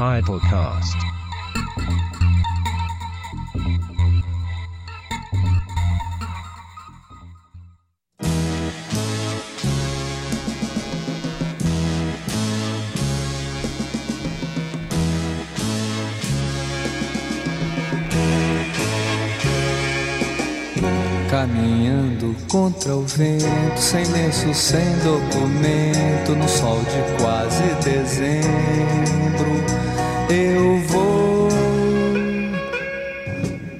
Idlecast. Caminhando contra o vento, sem lenço, sem documento, no sol de quase dezembro, eu vou.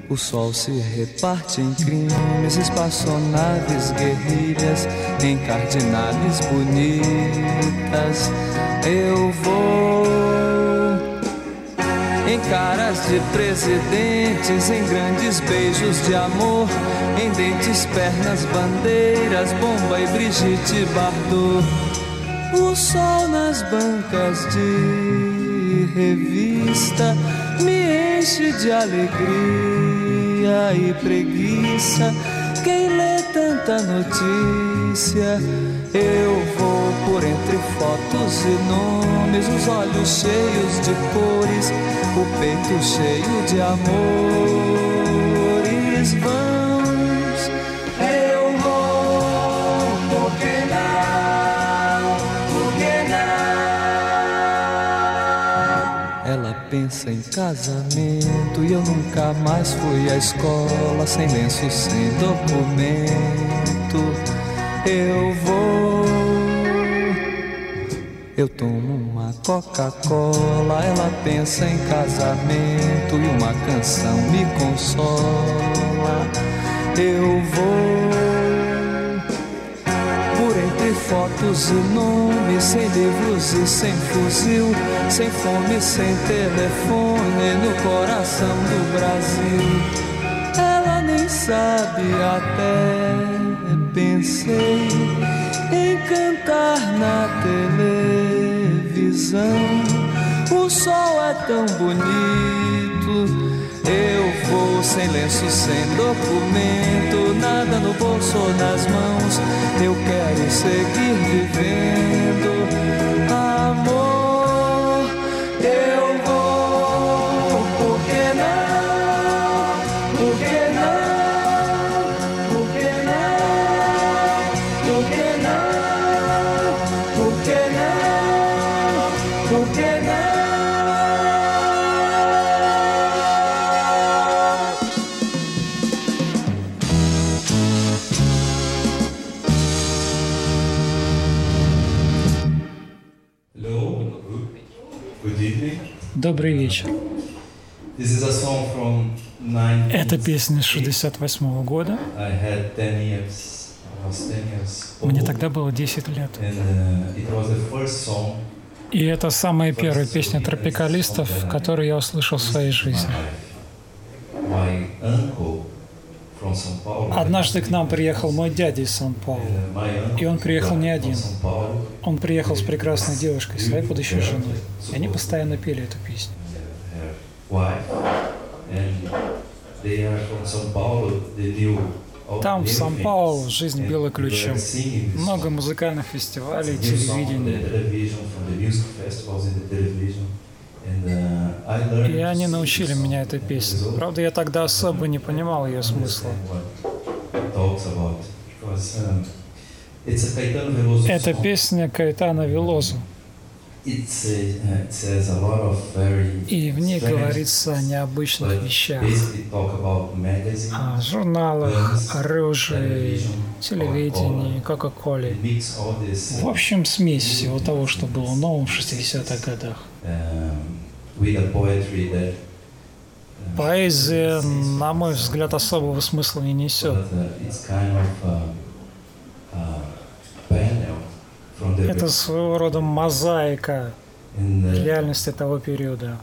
O sol se reparte em crimes, espaçonaves, guerrilhas, encardinales bonitas, eu vou. Em caras de presidentes, em grandes beijos de amor, em dentes, pernas, bandeiras, bomba e Brigitte Bardot. O sol nas bancas de revista me enche de alegria e preguiça. Quem lê tanta notícia? Eu vou por entre fotos e nomes, os olhos cheios de cores, o peito cheio de amores pensa em casamento e eu nunca mais fui à escola, sem lenço, sem documento. Eu vou. Eu tomo uma Coca-Cola, ela pensa em casamento e uma canção me consola. Eu vou fotos e nomes, sem livros e sem fuzil, sem fome, sem telefone, no coração do Brasil. Ela nem sabe até pensei em cantar na televisão. O sol é tão bonito. Eu vou sem lenço, sem documento, nada no bolso ou nas mãos. Eu quero seguir vivendo. Это песня 68 года. I had 10 years, I was 10 years old. Мне тогда было 10 лет. Uh, И это самая первая песня тропикалистов, которую я услышал в своей жизни. Однажды к нам приехал мой дядя из Сан-Паулу. И он приехал не один. Он приехал с прекрасной девушкой, своей будущей женой. И они постоянно пели эту песню. her wife, and they are from São Paulo. They knew all Там, в Сан-Паулу, жизнь била ключом. Много музыкальных фестивалей, телевидения. uh, И они научили меня этой песне. Правда, я тогда особо не понимал ее смысла. Um, Это песня Каэтана Велозу. И в ней говорится о необычных вещах. О журналах, оружии, телевидении, Кока-Коле. В общем, смесь всего того, что было новым в 60-х годах. um, uh, Поэзия, на мой взгляд, особого смысла не несет. Это своего рода мозаика реальности того периода.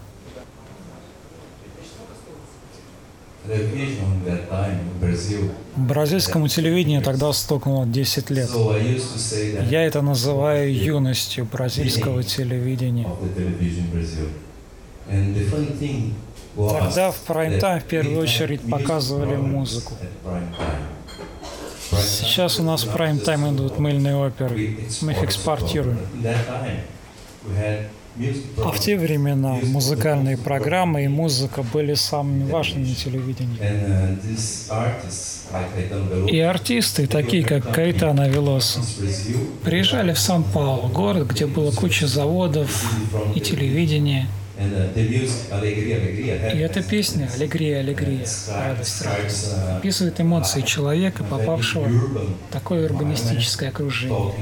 Бразильскому телевидению тогда стукнуло 10 лет. Я это называю юностью бразильского телевидения. Тогда в прайм-тайм в первую очередь показывали музыку. at prime time. Prime time Сейчас у нас в прайм-тайм идут мыльные оперы. Мы их экспортируем. А в те времена музыкальные программы и музыка были самыми важными на телевидении. И артисты, такие как Кайтана Велосо, приезжали в Сан-Паулу, город, где было куча заводов и телевидения. И эта песня «Аллегрия, аллегрия», радость, радость, описывает эмоции человека, попавшего в такое урбанистическое окружение.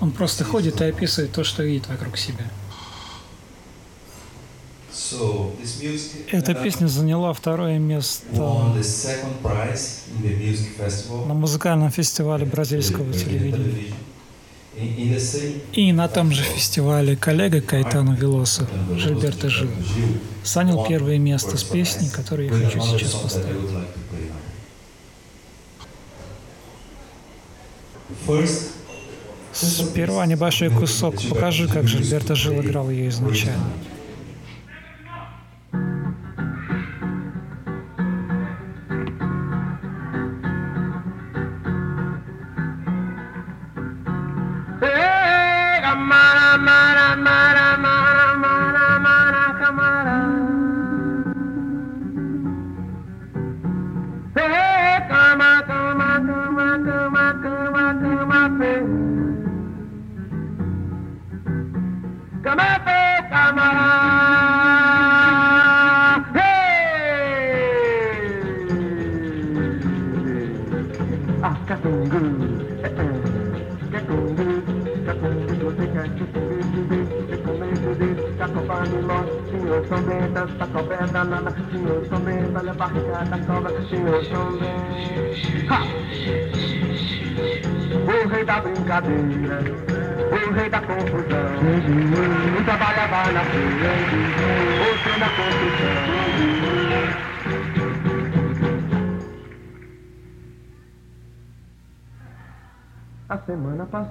Он просто ходит и описывает то, что видит вокруг себя. Эта песня заняла второе место на музыкальном фестивале бразильского телевидения. И на том же фестивале коллега Кайтана Велоса, Жильберто Жил, занял первое место с песней, которую я хочу сейчас поставить. Сперва небольшой кусок. Покажи, как Жильберто Жил играл ее изначально.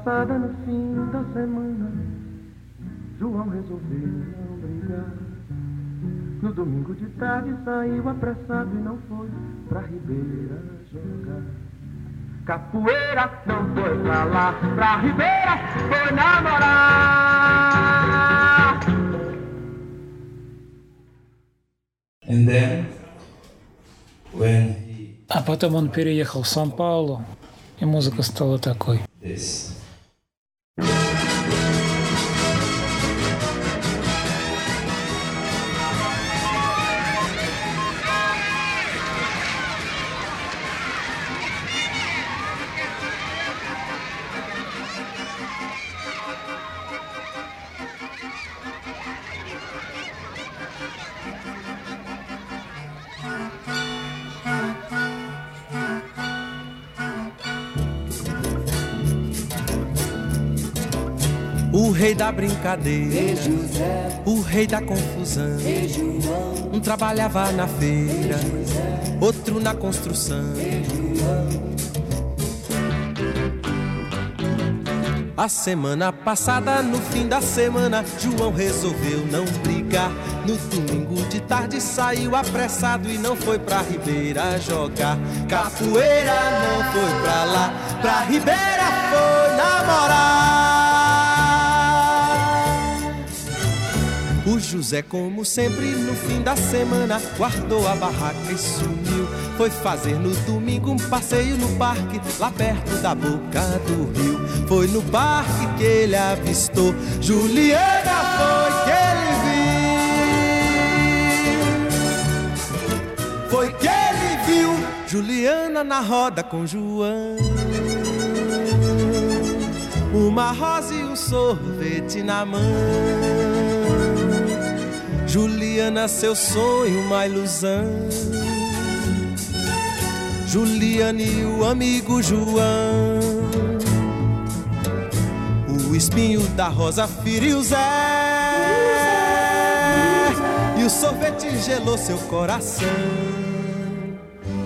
passada, no fim da semana, João resolveu não brigar. No domingo de tarde saiu apressado e não foi pra Ribeira jogar. Capoeira não foi pra lá, pra Ribeira foi namorar. And then, when he А потом он переехал в Сан-Паулу, и музыка стала такой. this you rei da brincadeira, o rei da confusão. Um trabalhava na feira, outro na construção. A semana passada, no fim da semana, João resolveu não brigar. No domingo de tarde saiu apressado e não foi pra Ribeira jogar. Capoeira não foi pra lá, pra Ribeira foi namorar. O José, como sempre, no fim da semana, guardou a barraca e sumiu. Foi fazer no domingo um passeio no parque, lá perto da boca do rio. Foi no parque que ele avistou Juliana, foi que ele viu. Foi que ele viu Juliana na roda com João. Uma rosa e um sorvete na mão. Juliana, seu sonho, uma ilusão. Juliana e o amigo João. O espinho da rosa feriu Zé. E o sorvete gelou seu coração.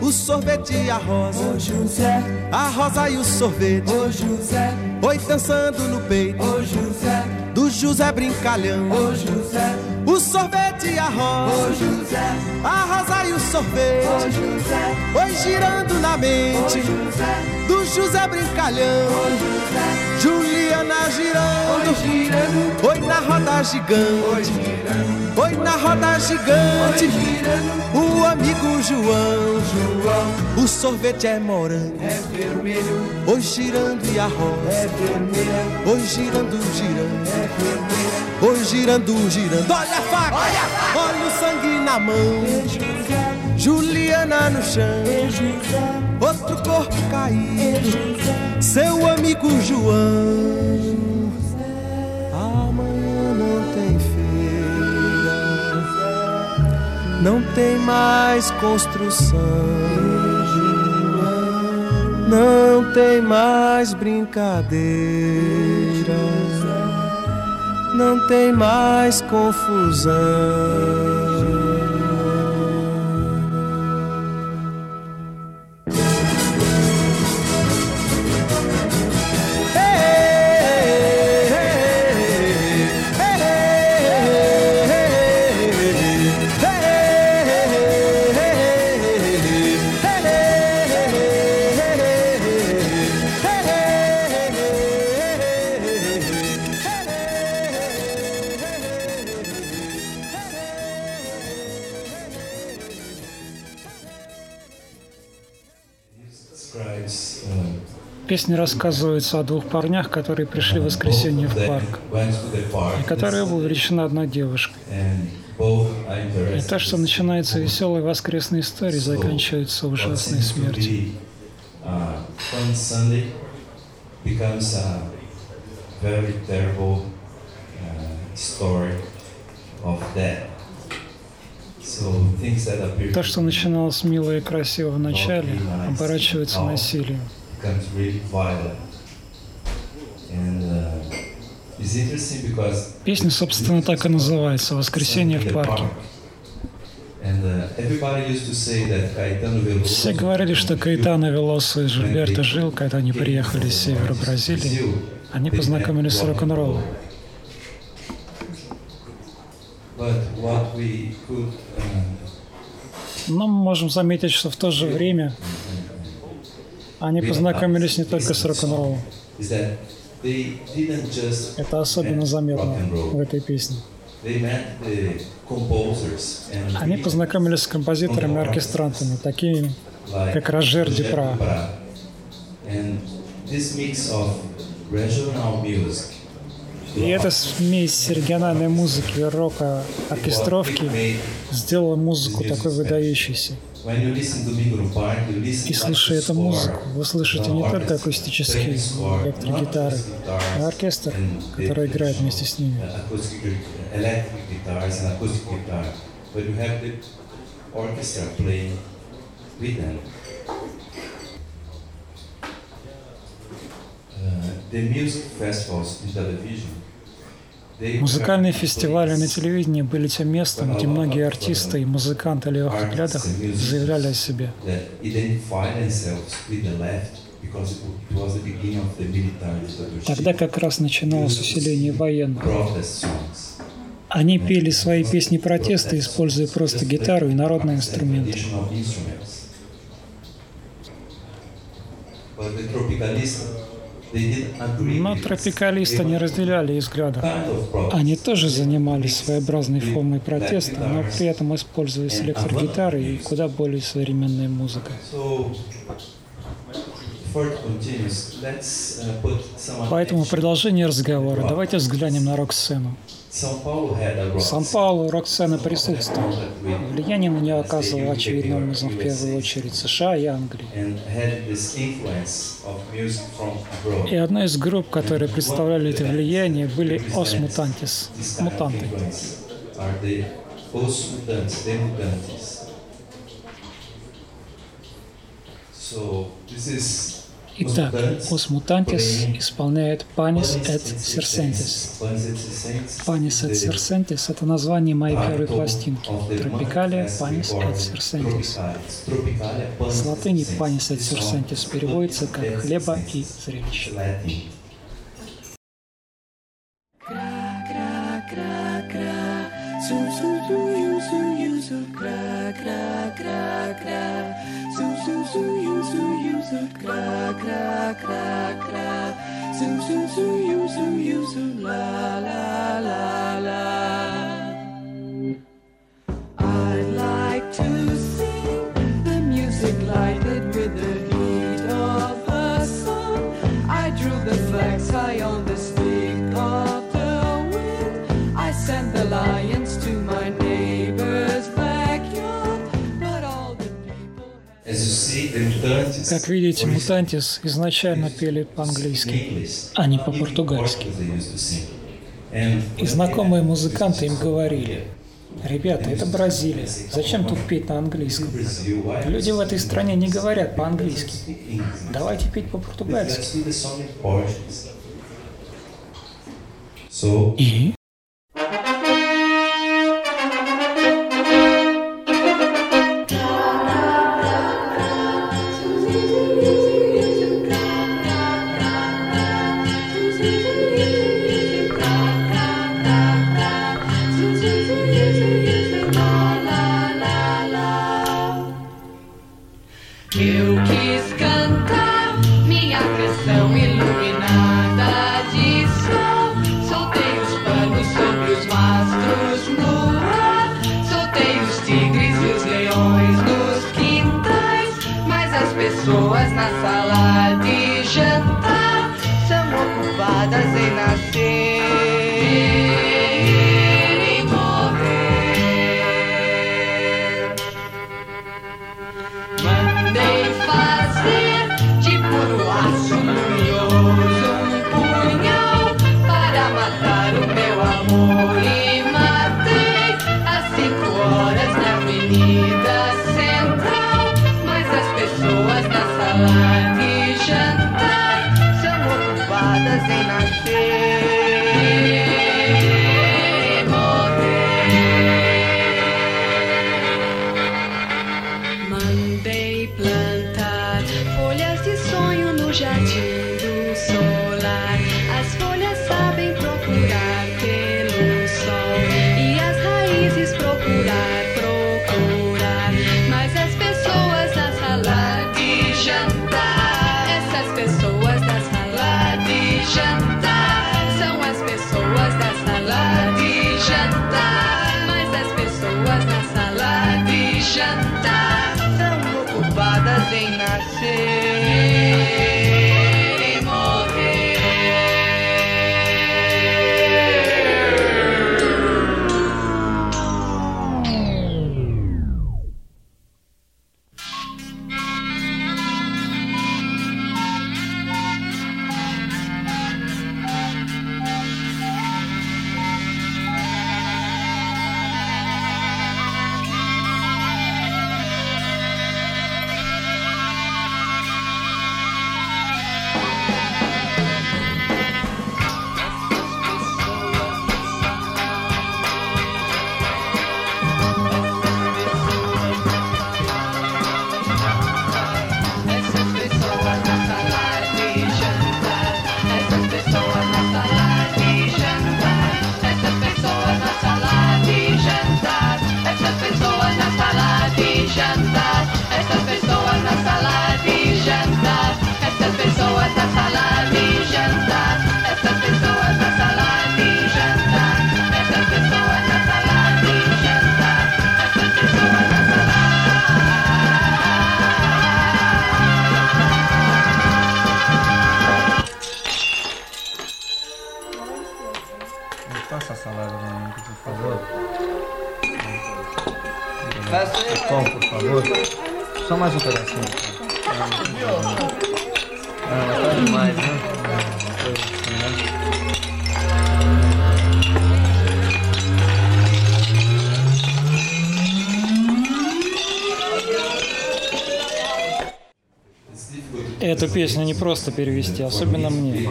O sorvete e a rosa. Ô José, A rosa e o sorvete. ô José, Oi dançando no peito. ô José, do José Brincalhão. Ô José, o sorvete e a rosa. Ô José, a rosa e o sorvete. Ô José, oi girando na mente. Ô José, do José Brincalhão. Ô José, Juliana girando. Oi girando. Oi na roda gigante. Oi na roda gigante. Oi girando. O amigo João. João, o sorvete é morango. É vermelho. Oi girando e a rosa. É vermelha. Oi girando, girando. É vermelha. Girando, girando. Olha a faca. Olha a faca. Olha o sangue na mão. Juliana no chão. Outro corpo caído. Seu amigo João. Amanhã não tem feira. Não tem mais construção. Não tem mais brincadeira. Não tem mais confusão. Песни рассказываются о двух парнях, которые пришли в воскресенье в парк, и которые оба увлечены одной девушкой. И то, что начинается веселой воскресной историей, заканчивается ужасной смертью. То, что начиналось мило и красиво в начале, оборачивается насилием. Песня, собственно, так и называется «Воскресенье в парке». Все говорили, что Каэтано Велосо и Жильберто Жил, когда они приехали с севера Бразилии, они познакомились с рок-н-роллом. Но мы можем заметить, что в то же время они познакомились не только с рок-н-роллом. Это особенно заметно в этой песне. Они познакомились с композиторами и оркестрантами, такими как Рожер Дюпра. И эта смесь региональной музыки, рока, оркестровки сделала музыку такой выдающейся. И слушая эту музыку, вы слышите не только акустические электрогитары, а оркестр, который играет вместе с ними. The music festivals in television Музыкальные фестивали на телевидении были тем местом, где многие артисты и музыканты левых взглядах заявляли о себе. Тогда как раз начиналось усиление военных. Они пели свои песни протеста, используя просто гитару и народные инструменты. Но тропикалисты не разделяли взглядов. Они тоже занимались своеобразной формой протеста, но при этом использовались электрогитары и куда более современная музыка. Поэтому продолжение разговора. Давайте взглянем на рок-сцену. Сан-Паулу рок-сцена присутствовала. Влияние на нее оказывало очевидным образом в первую очередь США и Англия. И одной из групп, которые представляли это влияние, были Os Mutantes, мутанты. So this is Итак, Os Mutantes исполняет Panis et Circentis. Panis et Circentis — это название моей первой пластинки. Тропикалия Panis et Circentis. С латыни Panis et Circentis переводится как «хлеба и зрелище». cra, cra. zoom zoom zoom you, zoom you, zoom la, la, la, la. Как видите, Мутантис изначально пели по-английски, а не по-португальски. И знакомые музыканты им говорили, Ребята, это Бразилия. Зачем тут петь на английском? Люди в этой стране не говорят по-английски. Давайте петь по-португальски. И Эту просто перевести, особенно мне.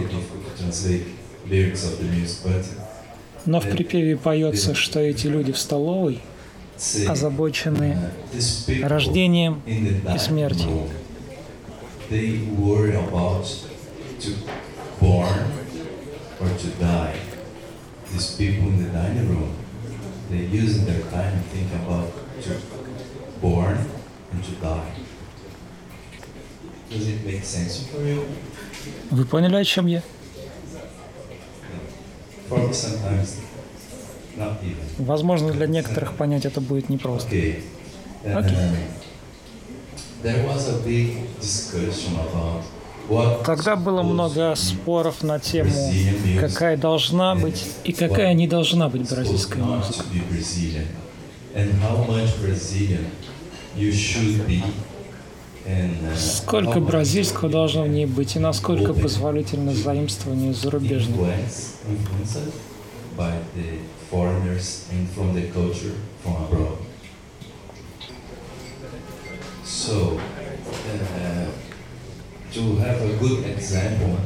Но в припеве поется, что эти люди в столовой озабочены рождением и смертью. These people their time think about to born and to die. Вы поняли, о чем я? Возможно, для некоторых понять это будет непросто. Okay. Uh, Okay. Тогда было много споров на тему, какая должна быть и какая не должна быть бразильская музыка. Сколько бразильского должно в ней быть и насколько позволительно заимствование зарубежных. So, uh,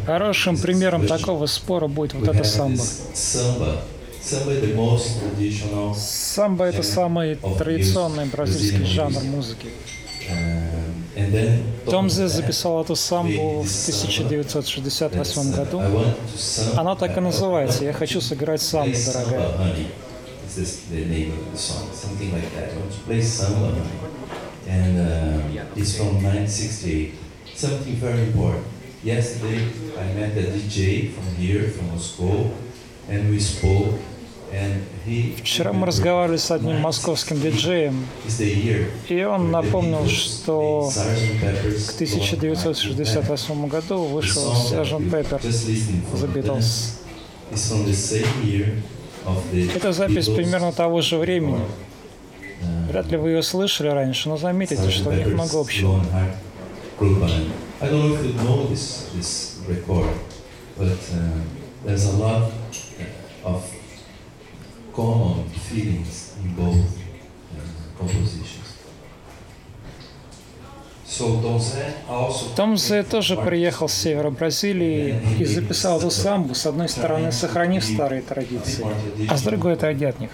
Хорошим примером такого спора будет вот это самбо. Самбо это самый традиционный бразильский жанр музыки. Um, then Томзе записал эту самбу в 1968 году. Она так и называется «Я хочу сыграть самбу, дорогая». Samba, honey. Is this the name of the song? Something like that. I want to play samba, honey. And uh, it's from 1968. Something very important. Yesterday, I met a DJ from here, from Moscow, and we spoke. Вчера мы разговаривали с одним московским диджеем, и он напомнил, что к 1968 году вышел Sgt. Pepper from The Beatles. Это запись примерно того же времени. Uh, Вряд ли вы ее слышали раньше, но заметите, что у них много общего. Uh, of common feelings in both uh, compositions. Also Томзе тоже приехал с севера Бразилии и записал эту самбу, с одной стороны сохранив старые традиции, а с другой отойдя от них.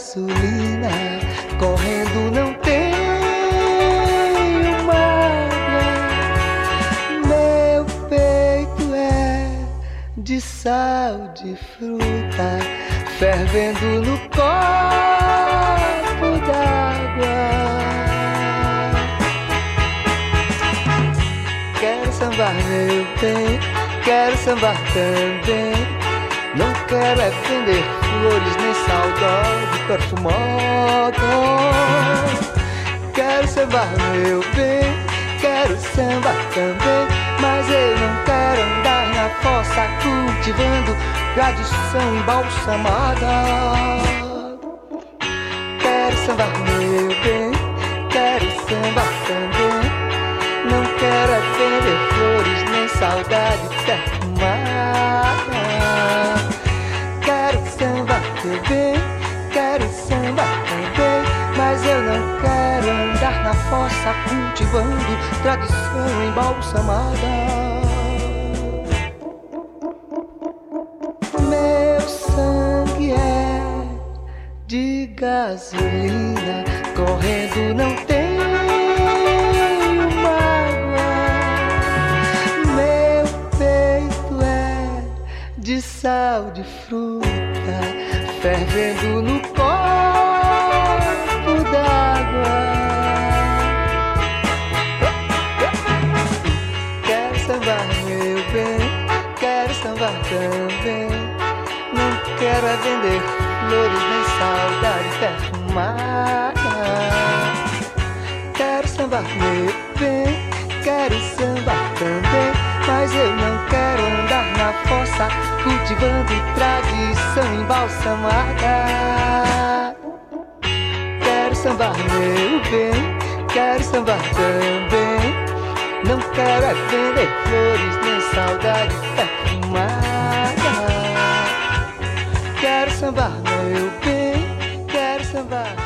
Gasolina, correndo não tem mágoa. Meu peito é de sal de fruta, fervendo no copo d'água. Quero sambar, meu bem, quero sambar também. Não quero é flores nem saudade perfumada. Quero sambar, meu bem, quero sambar também. Mas eu não quero andar na fossa cultivando tradição embalsamada. Quero sambar, meu bem, quero sambar também. Não quero vender flores nem saudade perfumada. quero samba também, mas eu não quero andar na fossa cultivando tradição embalsamada. Meu sangue é de gasolina, correndo não tenho mágoa. Meu peito é de sal de fruta fervendo no copo d'água. Quero sambar, meu bem, quero sambar também. Não quero é vender flores nem saudade perfumada. Quero sambar, meu embalsamada. Quero sambar, meu bem, quero sambar também. Não quero é vender flores nem saudade perfumada. Quero sambar, meu bem, quero sambar.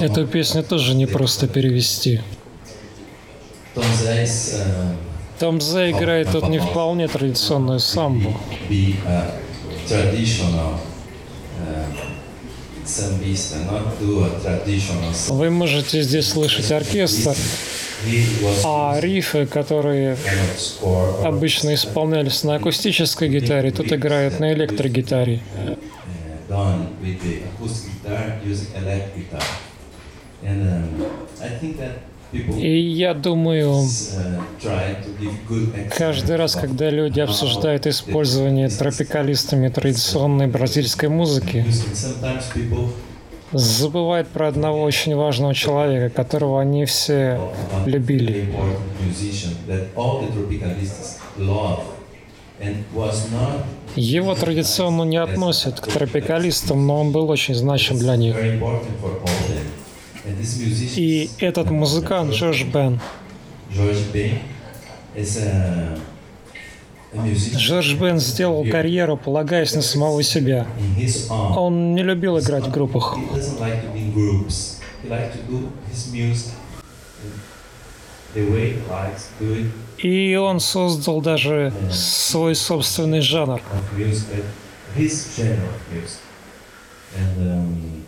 Эту песню тоже не просто перевести. Tom Zay's uh, Том Зе играет тут не вполне традиционную самбу. uh, traditional song. Вы можете здесь слышать оркестр, а рифы, которые обычно исполнялись на акустической гитаре, тут играют на электрогитаре. uh. And um, I think that И я думаю, каждый раз, когда люди обсуждают использование тропикалистами традиционной бразильской музыки, забывают про одного очень важного человека, которого они все любили. Его традиционно не относят к тропикалистам, но он был очень значим для них. И этот музыкант Джош Бен. Джордж Бен сделал карьеру, полагаясь на самого себя. Он не любил играть в группах. The И он создал даже свой собственный жанр. uh. And um,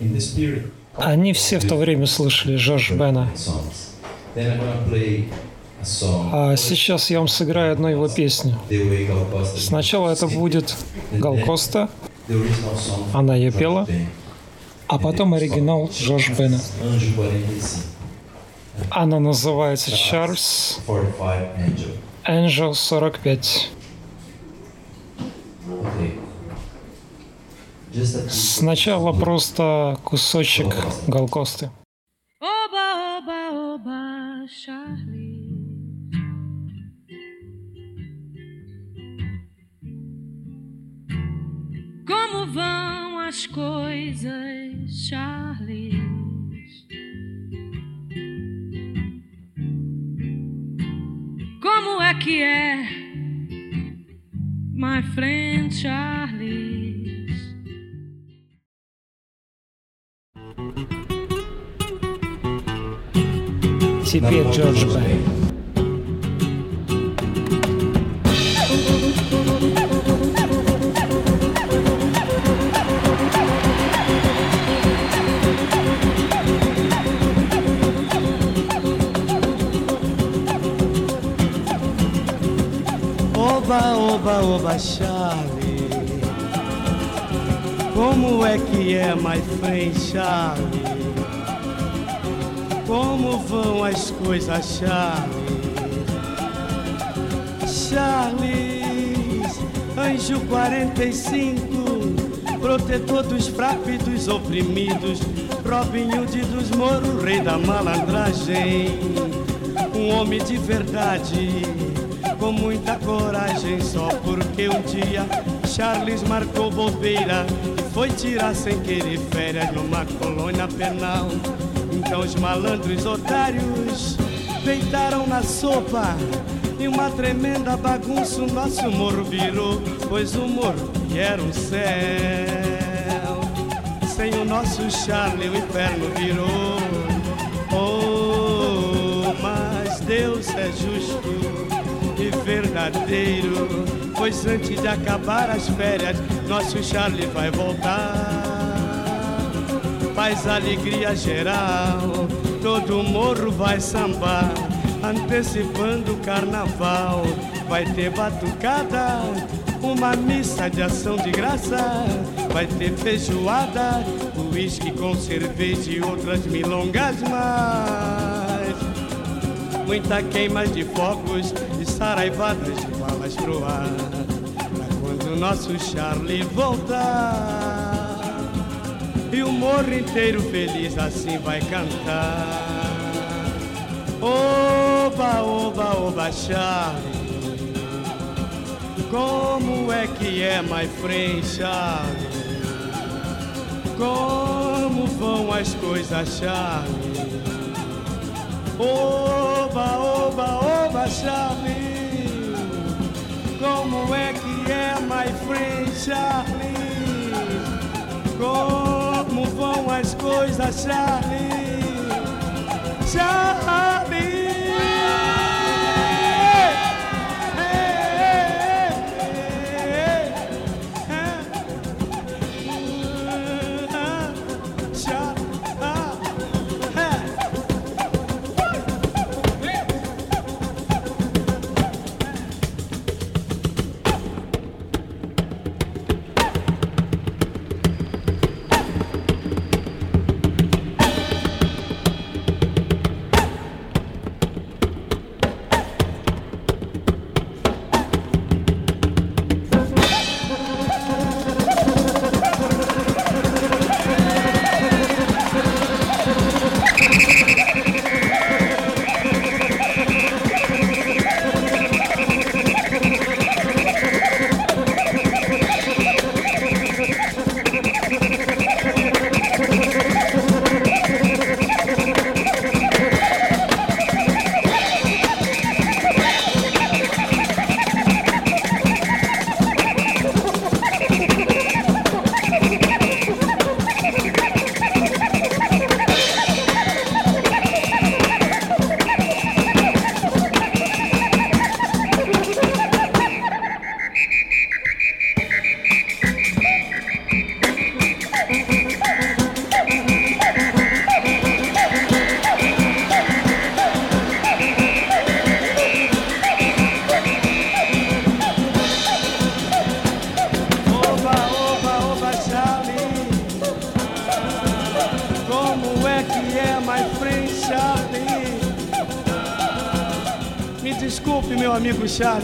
in this period, Они все в то время слышали Джордж Бена. А сейчас я вам сыграю одну его песню. Сначала это будет Гал Коста, The original song. она ее пела, а потом оригинал Джордж Бена. Anjo 45. Она называется Чарльз 45 Angel. Angel 45. Okay. Just a piece. Сначала просто кусочек Галкосты. Oba, oba, oba, Charlie. Como vão as coisas, Charlie? Como é que é, my friend Charlie? participé George Bay. Oba, oba, oba, Charlie. Como é que é, my friend Charlie? Como vão as coisas, Charlie? Charles, anjo 45, protetor dos fracos e dos oprimidos, Robin Hood dos moros, rei da malandragem, um homem de verdade, com muita coragem, só porque um dia Charles marcou bobeira e foi tirar sem querer férias numa colônia penal. Então os malandros otários deitaram na sopa e uma tremenda bagunça o nosso morro virou, pois o morro era um céu. Sem o nosso Charlie o inferno virou. Oh, mas Deus é justo e verdadeiro. Pois antes de acabar as férias, nosso Charlie vai voltar. Faz alegria geral, todo morro vai sambar, antecipando o carnaval. Vai ter batucada, uma missa de ação de graça. Vai ter feijoada, uísque com cerveja e outras milongas mais. Muita queima de fogos e saraivadas de balas pro ar. Pra quando nosso Charlie voltar. E o morro inteiro feliz assim vai cantar. Oba, oba, oba, Charlie. Como é que é, my friend Charlie? Como vão as coisas, Charlie? Oba, oba, oba, Charlie. Como é que é, my friend Charlie? Como vão as coisas, Charlie? Charlie.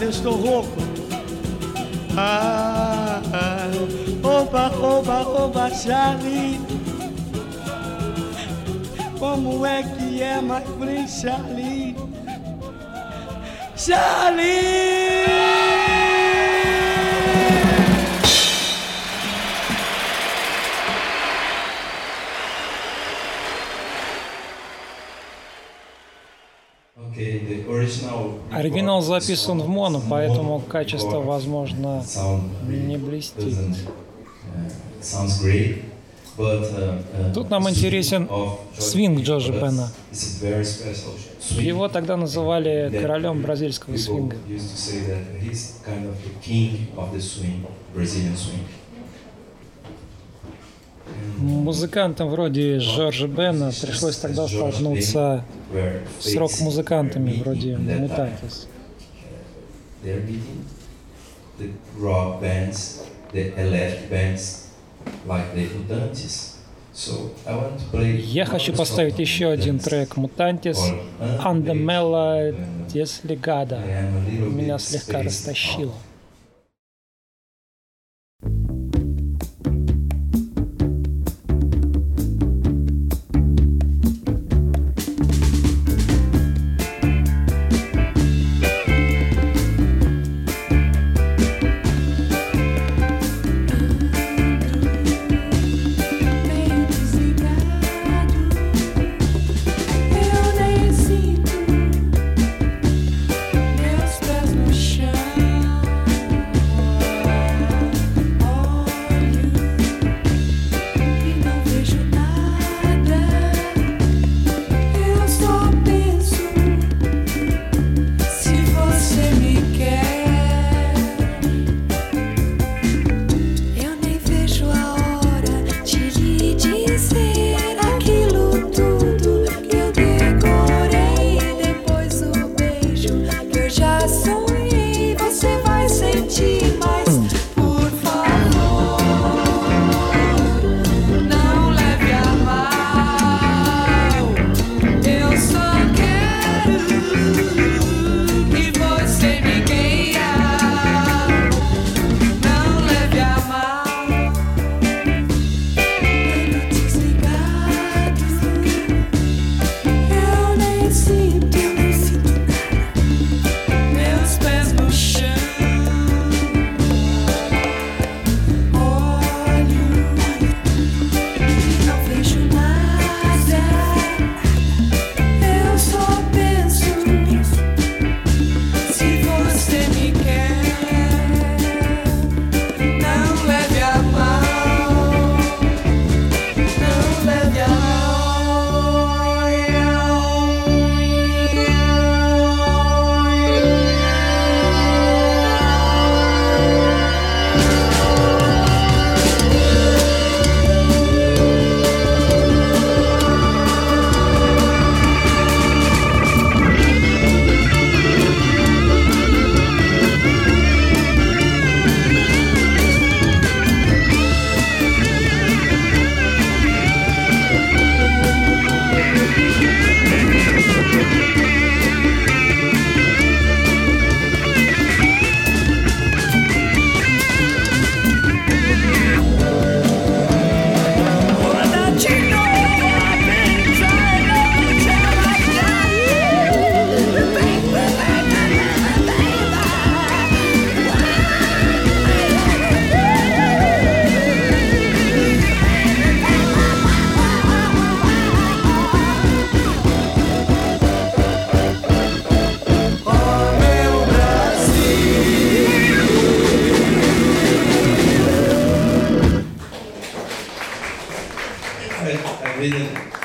restaurou. Оригинал записан в моно, поэтому качество, возможно, не блестит. uh, uh, uh, Тут нам интересен свинг. Джорджа Бена. Его тогда называли королем бразильского свинга. used to say that he's kind of the king of the swing, Brazilian swing. Музыкантам вроде Жоржа Бена пришлось тогда столкнуться с рок-музыкантами вроде. Мутантис. Я хочу поставить еще один трек Мутантис Андемела little Меня слегка растащило.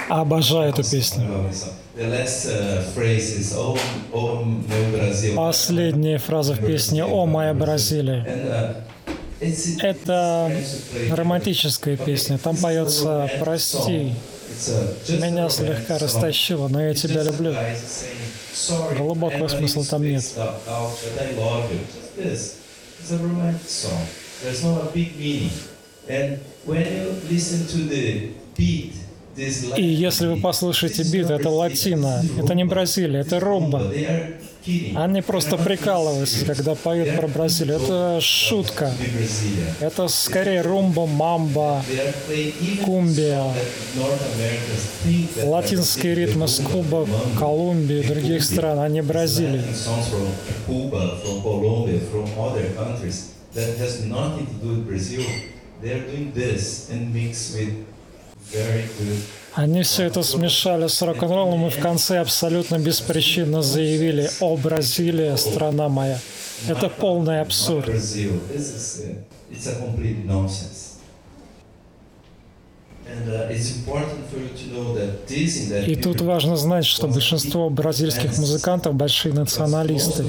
Обожаю эту песню. Uh, "Oh, oh, meu Brasil." Последняя фраза в песне «О, моя Бразилия». Uh, Это романтическая песня. Там поется «Прости, uh, меня слегка растащило, но я тебя люблю». guy saying, "Sorry, Глубокого смысла там нет. spaced out, out, but I love you." Just this. It's a romantic song. There's no a big meaning. And when you listen to the beat, И если вы послушаете бит, это латино, это не Бразилия, это kidding. Они просто прикалываются, когда поют про Бразилию. Это шутка. Это скорее румба, мамба, кумбия, латинские ритмы с Куба, Колумбии других стран, а не Бразилии. They are doing this and mix with Они все это смешали с рок-н-роллом и в конце абсолютно беспричинно заявили «О, Бразилия, страна моя». Это полный абсурд. И тут важно знать, что большинство бразильских музыкантов большие националисты.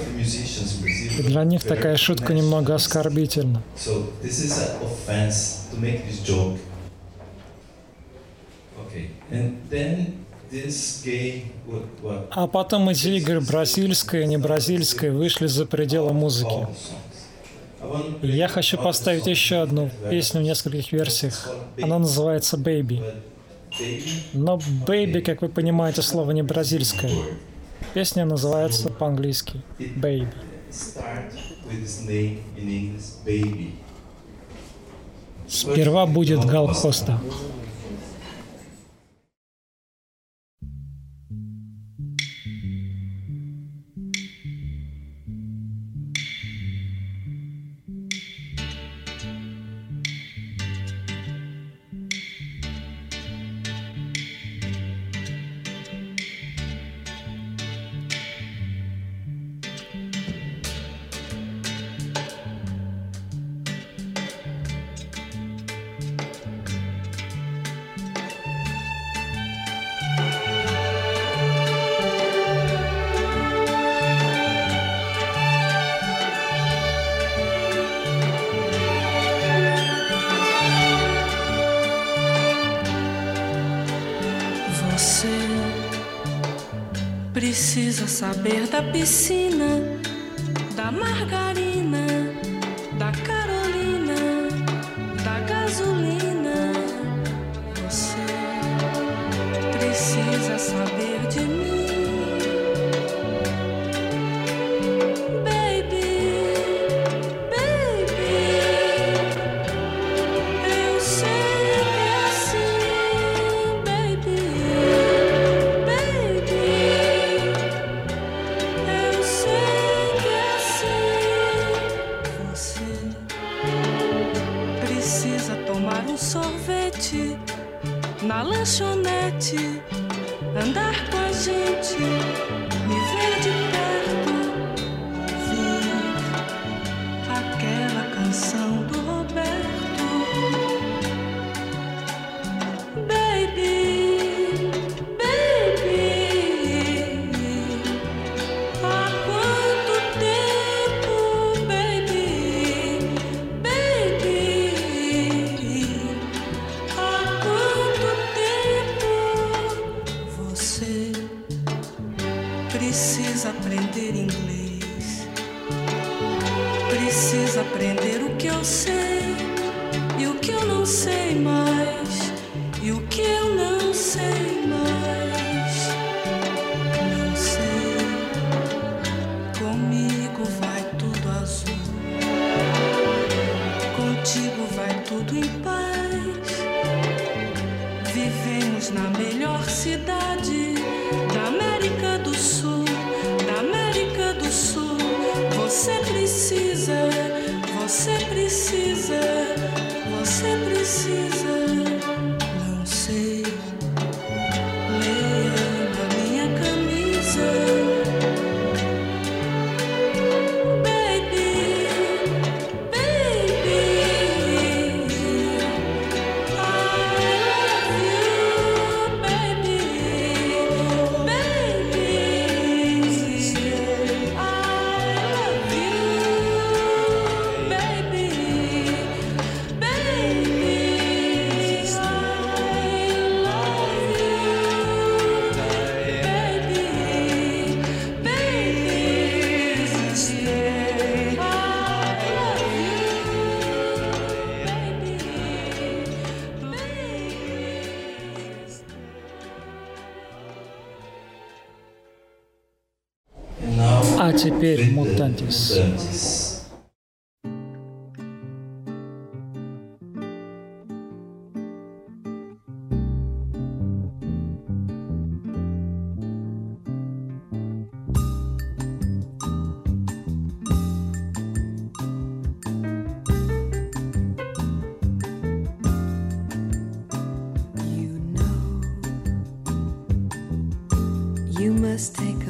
И для них такая шутка немного оскорбительна. So this is an offense to make this joke. Okay, and then this game, what, what А потом эти игры бразильская не бразильская вышли за пределы музыки. я хочу поставить еще одну песню в нескольких версиях. Она называется «Baby». Но «Baby», как вы понимаете, слово не бразильское. Песня называется по-английски baby. Сперва будет Гал Коста. А теперь мутантис. You must take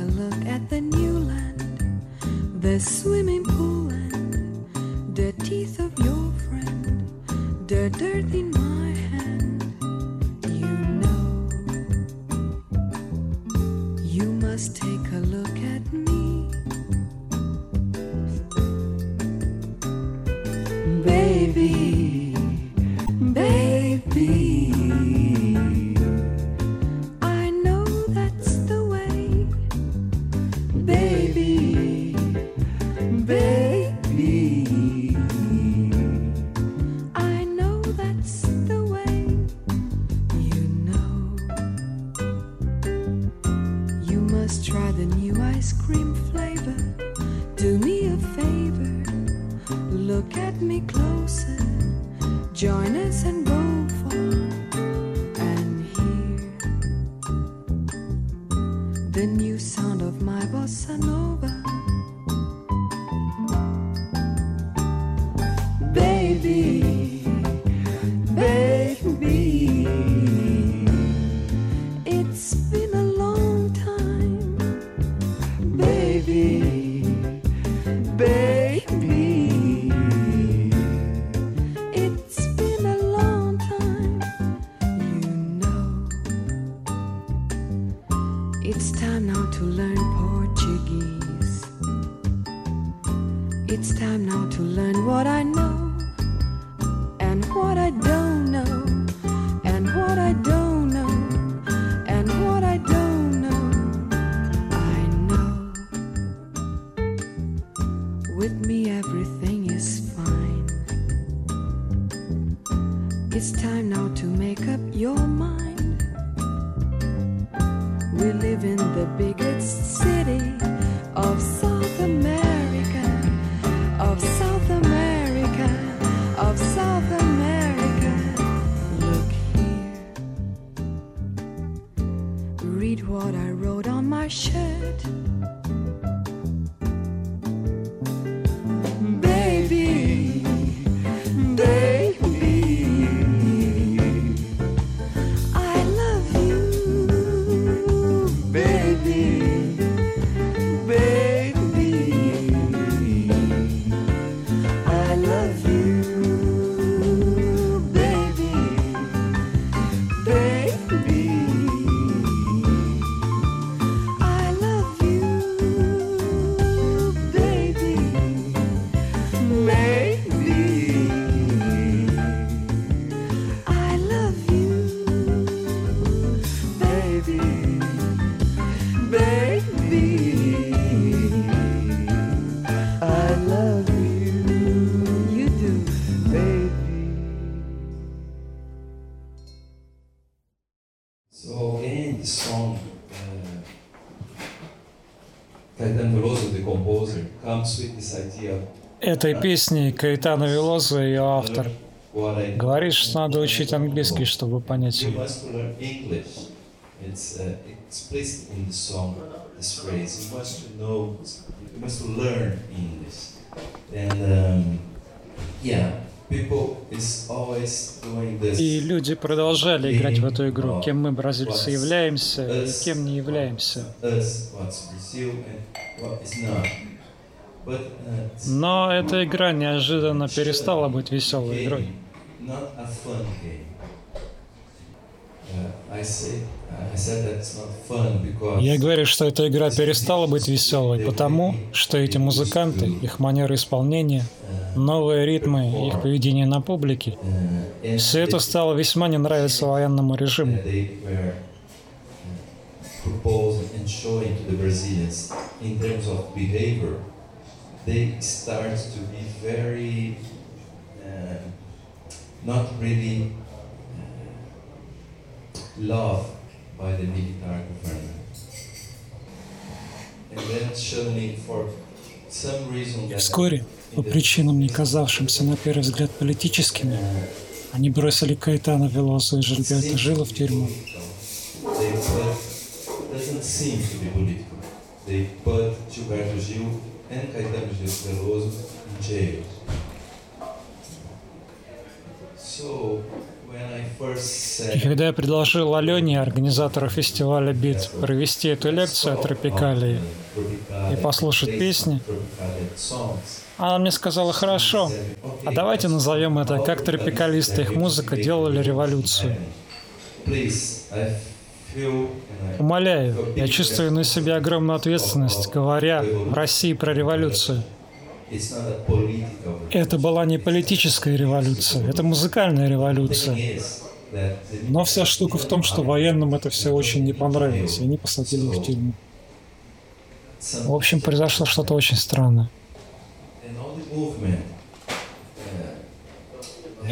swimming pool and the teeth of your friend, the dirt in my Этой песни Каэтана Велоза ее автор говорит, что надо учить английский, чтобы понять ее. И люди продолжали играть в эту игру, кем мы, бразильцы, являемся и кем не являемся. Но эта игра неожиданно перестала быть веселой игрой. Uh, Я говорю, что эта игра перестала быть веселой, потому что эти музыканты, их манеры исполнения, uh, новые ритмы, их поведение на публике, uh, все это стало весьма не нравиться военному режиму. propose and showing to the Brazilians in terms of behavior they start to be very uh, not really uh, loved by the military government. Вскоре, по причинам, не казавшимся на первый взгляд политическими, uh, они бросили Каэтана Велосу и Жильберта Жила в тюрьму. They put, And Caetano Veloso in jail. So, и когда я предложил Алене, организатору фестиваля «Бит», провести эту лекцию о тропикалии и послушать песни, она мне сказала, хорошо, а давайте назовем это, как тропикалисты их музыка делали революцию. Умоляю, я чувствую на себе огромную ответственность, говоря в России про революцию. Это была не политическая революция, это музыкальная революция. Но вся штука в том, что военным это все очень не понравилось, и они посадили их в тюрьму. В общем, произошло что-то очень странное.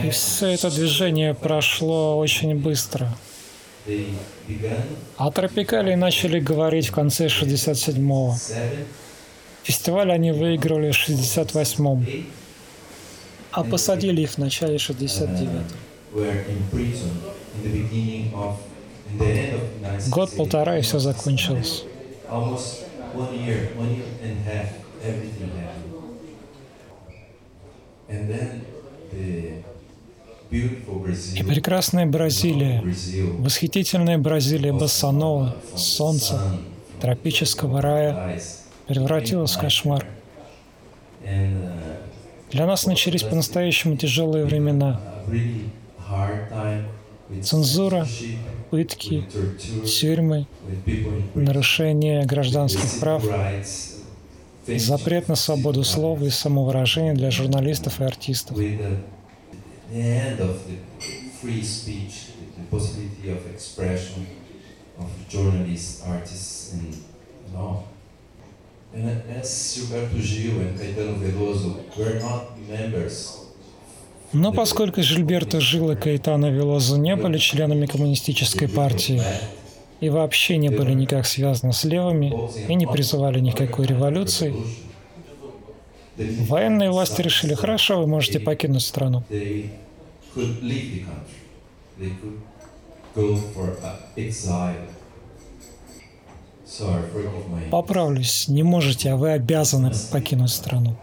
И все это движение прошло очень быстро. О Тропикалии начали говорить в конце 67-го. Фестиваль они выиграли в 68-м, а посадили их в начале 69-го. Год-полтора и все закончилось. And then the и прекрасная Бразилия, восхитительная Бразилия Бассанова, солнца, тропического рая превратилась в кошмар. Для нас начались по-настоящему тяжелые времена. Цензура, пытки, тюрьмы, нарушение гражданских прав, запрет на свободу слова и самовыражения для журналистов и артистов end of the free speech, the possibility of expression of journalists, artists, and, and all. And as Gilberto Gil and Caetano Veloso were not members но поскольку Жильберто Жил и Каэтано Велозо не были членами коммунистической партии и вообще не были никак связаны с левыми и не призывали никакой революции, Военные власти решили, хорошо, вы можете покинуть страну. Поправлюсь, не можете, а вы обязаны покинуть страну.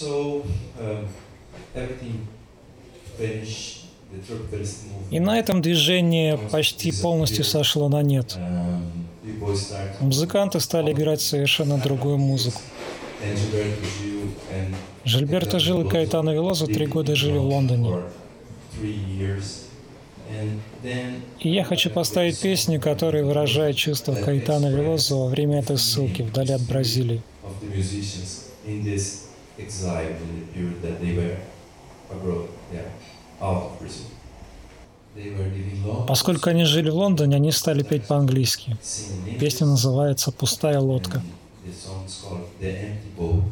Um, И на этом движение почти полностью сошло на нет. Um, Музыканты стали играть совершенно другую музыку. Жильберто Жил и Каэтано Велозо три года жили в Лондоне. И я хочу поставить песню, которая выражает чувства Каэтана Велозо во время этой ссылки вдали от Бразилии. Поскольку они жили в Лондоне, они стали петь по-английски. Песня называется «Пустая лодка». The song is called The Empty Boat.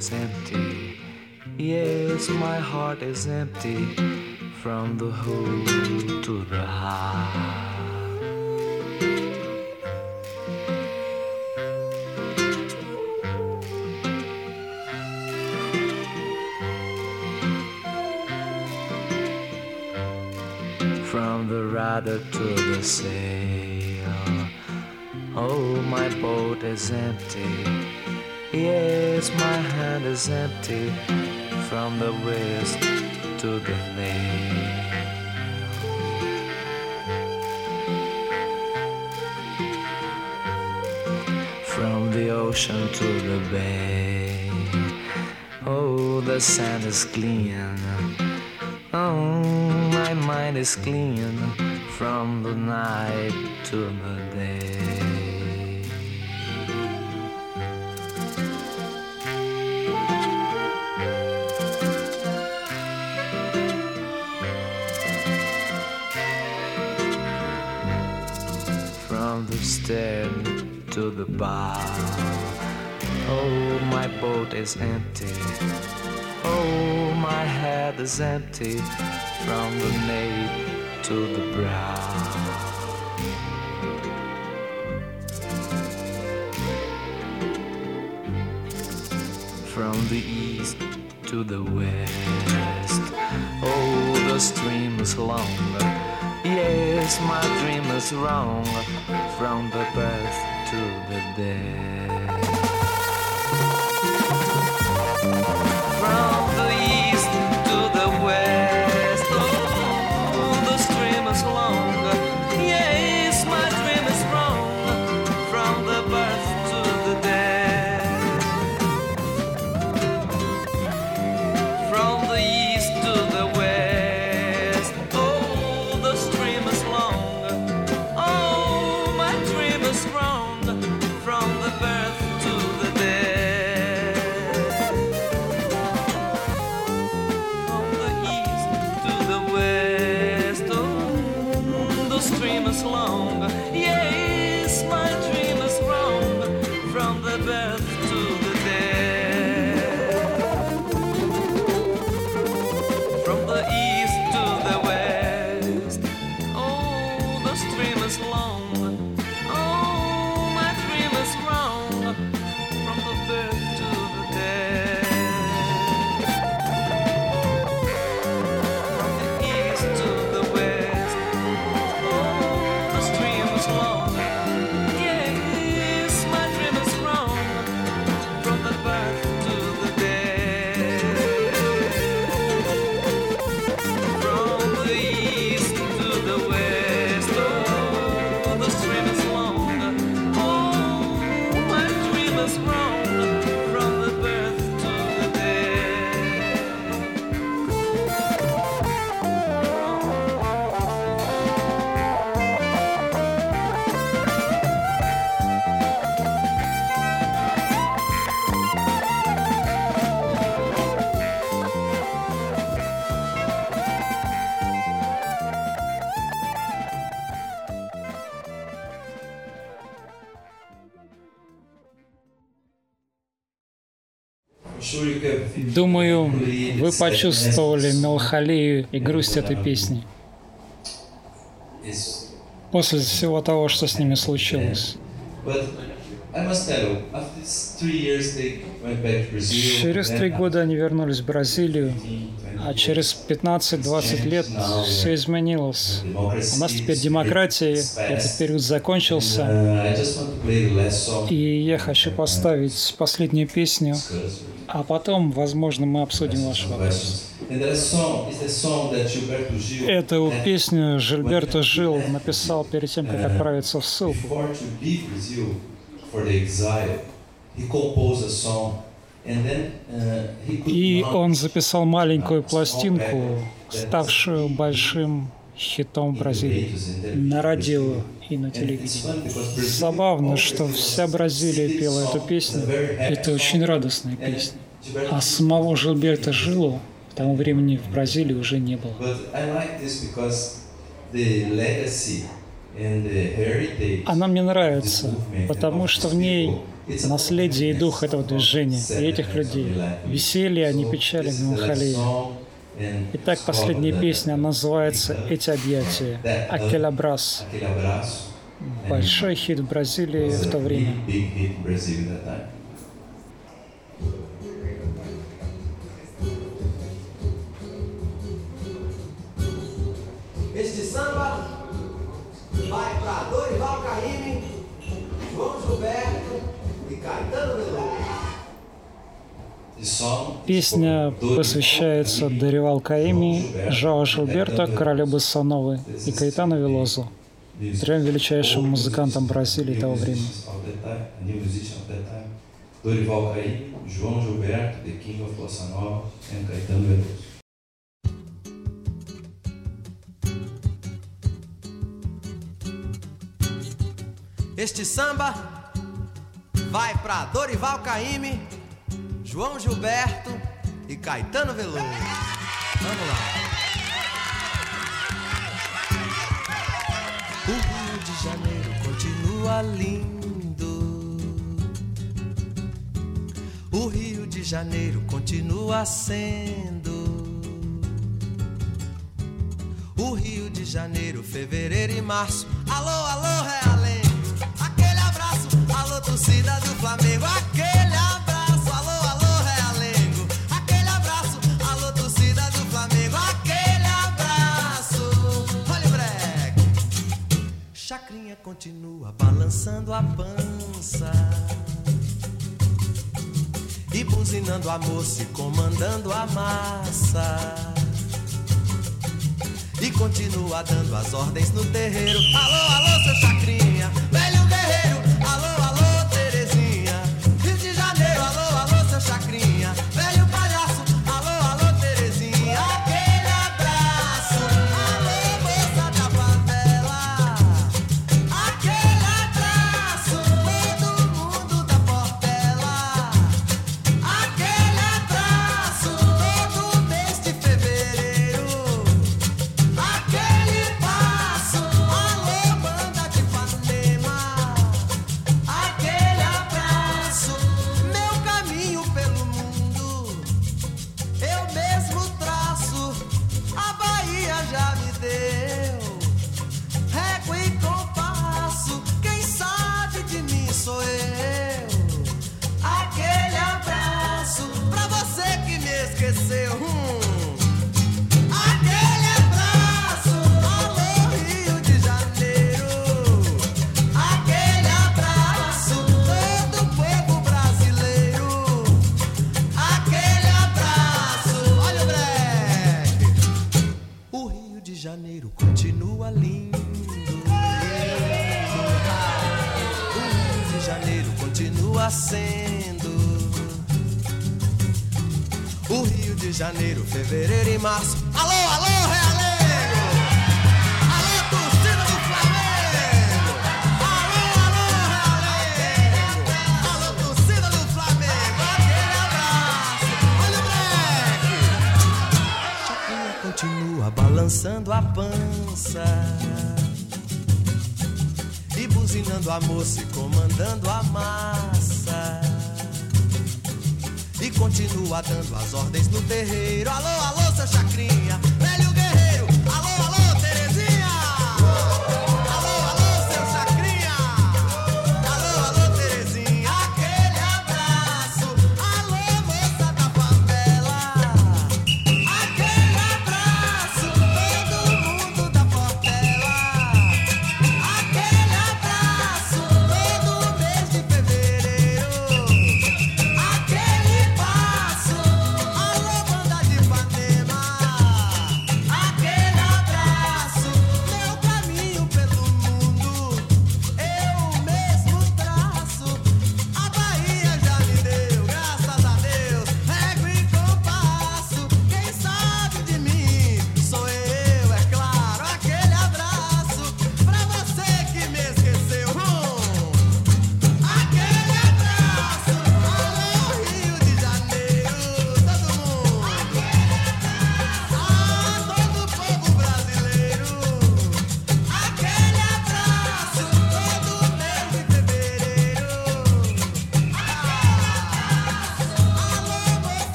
Is empty. Yes, my heart is empty from the who to the high. From the rudder to the sail, oh, my boat is empty Yes, my is empty from the wrist to the nail. From the ocean to the bay. Oh, the sand is clean. Oh, my mind is clean from the night to the day. To the bar. Oh, my boat is empty. Oh, my head is empty from the nape to the brow. From the east to the west, oh, the stream is longer. Yes, my dream is wrong from the birth to the death. Вы почувствовали меланхолию и грусть этой песни после всего того, что с ними случилось. Через три года они вернулись в Бразилию, а через 15-20 лет все изменилось. У нас теперь демократия, этот период закончился, и я хочу поставить последнюю песню, а потом, возможно, мы обсудим ваш вопрос. Эту песню Жильберто Жил написал перед тем, как отправиться в ссылку. И он записал маленькую пластинку, ставшую большим хитом Бразилии на радио и на телевидении. Забавно, что вся Бразилия пела эту песню. Это очень радостная песня. А самого Жилберта Жилу к тому времени в Бразилии уже не было. Она мне нравится, потому что в ней наследие и дух этого движения, и этих людей. Веселье, а не печали, меланхолия. Итак, последняя песня называется «Эти объятия» Акелабрас. Большой хит в Бразилии в то время. Песня посвящается Даривал Каими, Жао Шилберто, Королю Басановы и Кайтану Велозу, трем величайшим музыкантам Бразилии того времени. Dorival Caymmi, João Gilberto, The King. Este samba vai para Dorival Caymmi, João Gilberto e Caetano Veloso. Vamos lá. O Rio de Janeiro continua lindo. O Rio de Janeiro continua sendo. O Rio de Janeiro, fevereiro e março. Alô, alô, Realengo. Aquele abraço. Alô, torcida do Flamengo. Aquele continua balançando a pança e buzinando a moça e comandando a massa. E continua dando as ordens no terreiro. Alô, alô, seu chacrinha. más continua dando as ordens no terreiro. Alô, alô, seu Chacrinha.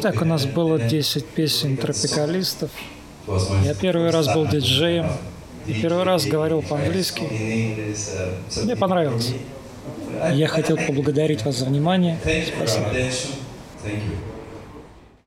Итак, у нас было 10 песен тропикалистов. Я первый раз был диджеем. И первый раз говорил по-английски. Мне понравилось. Я хотел поблагодарить вас за внимание. Спасибо.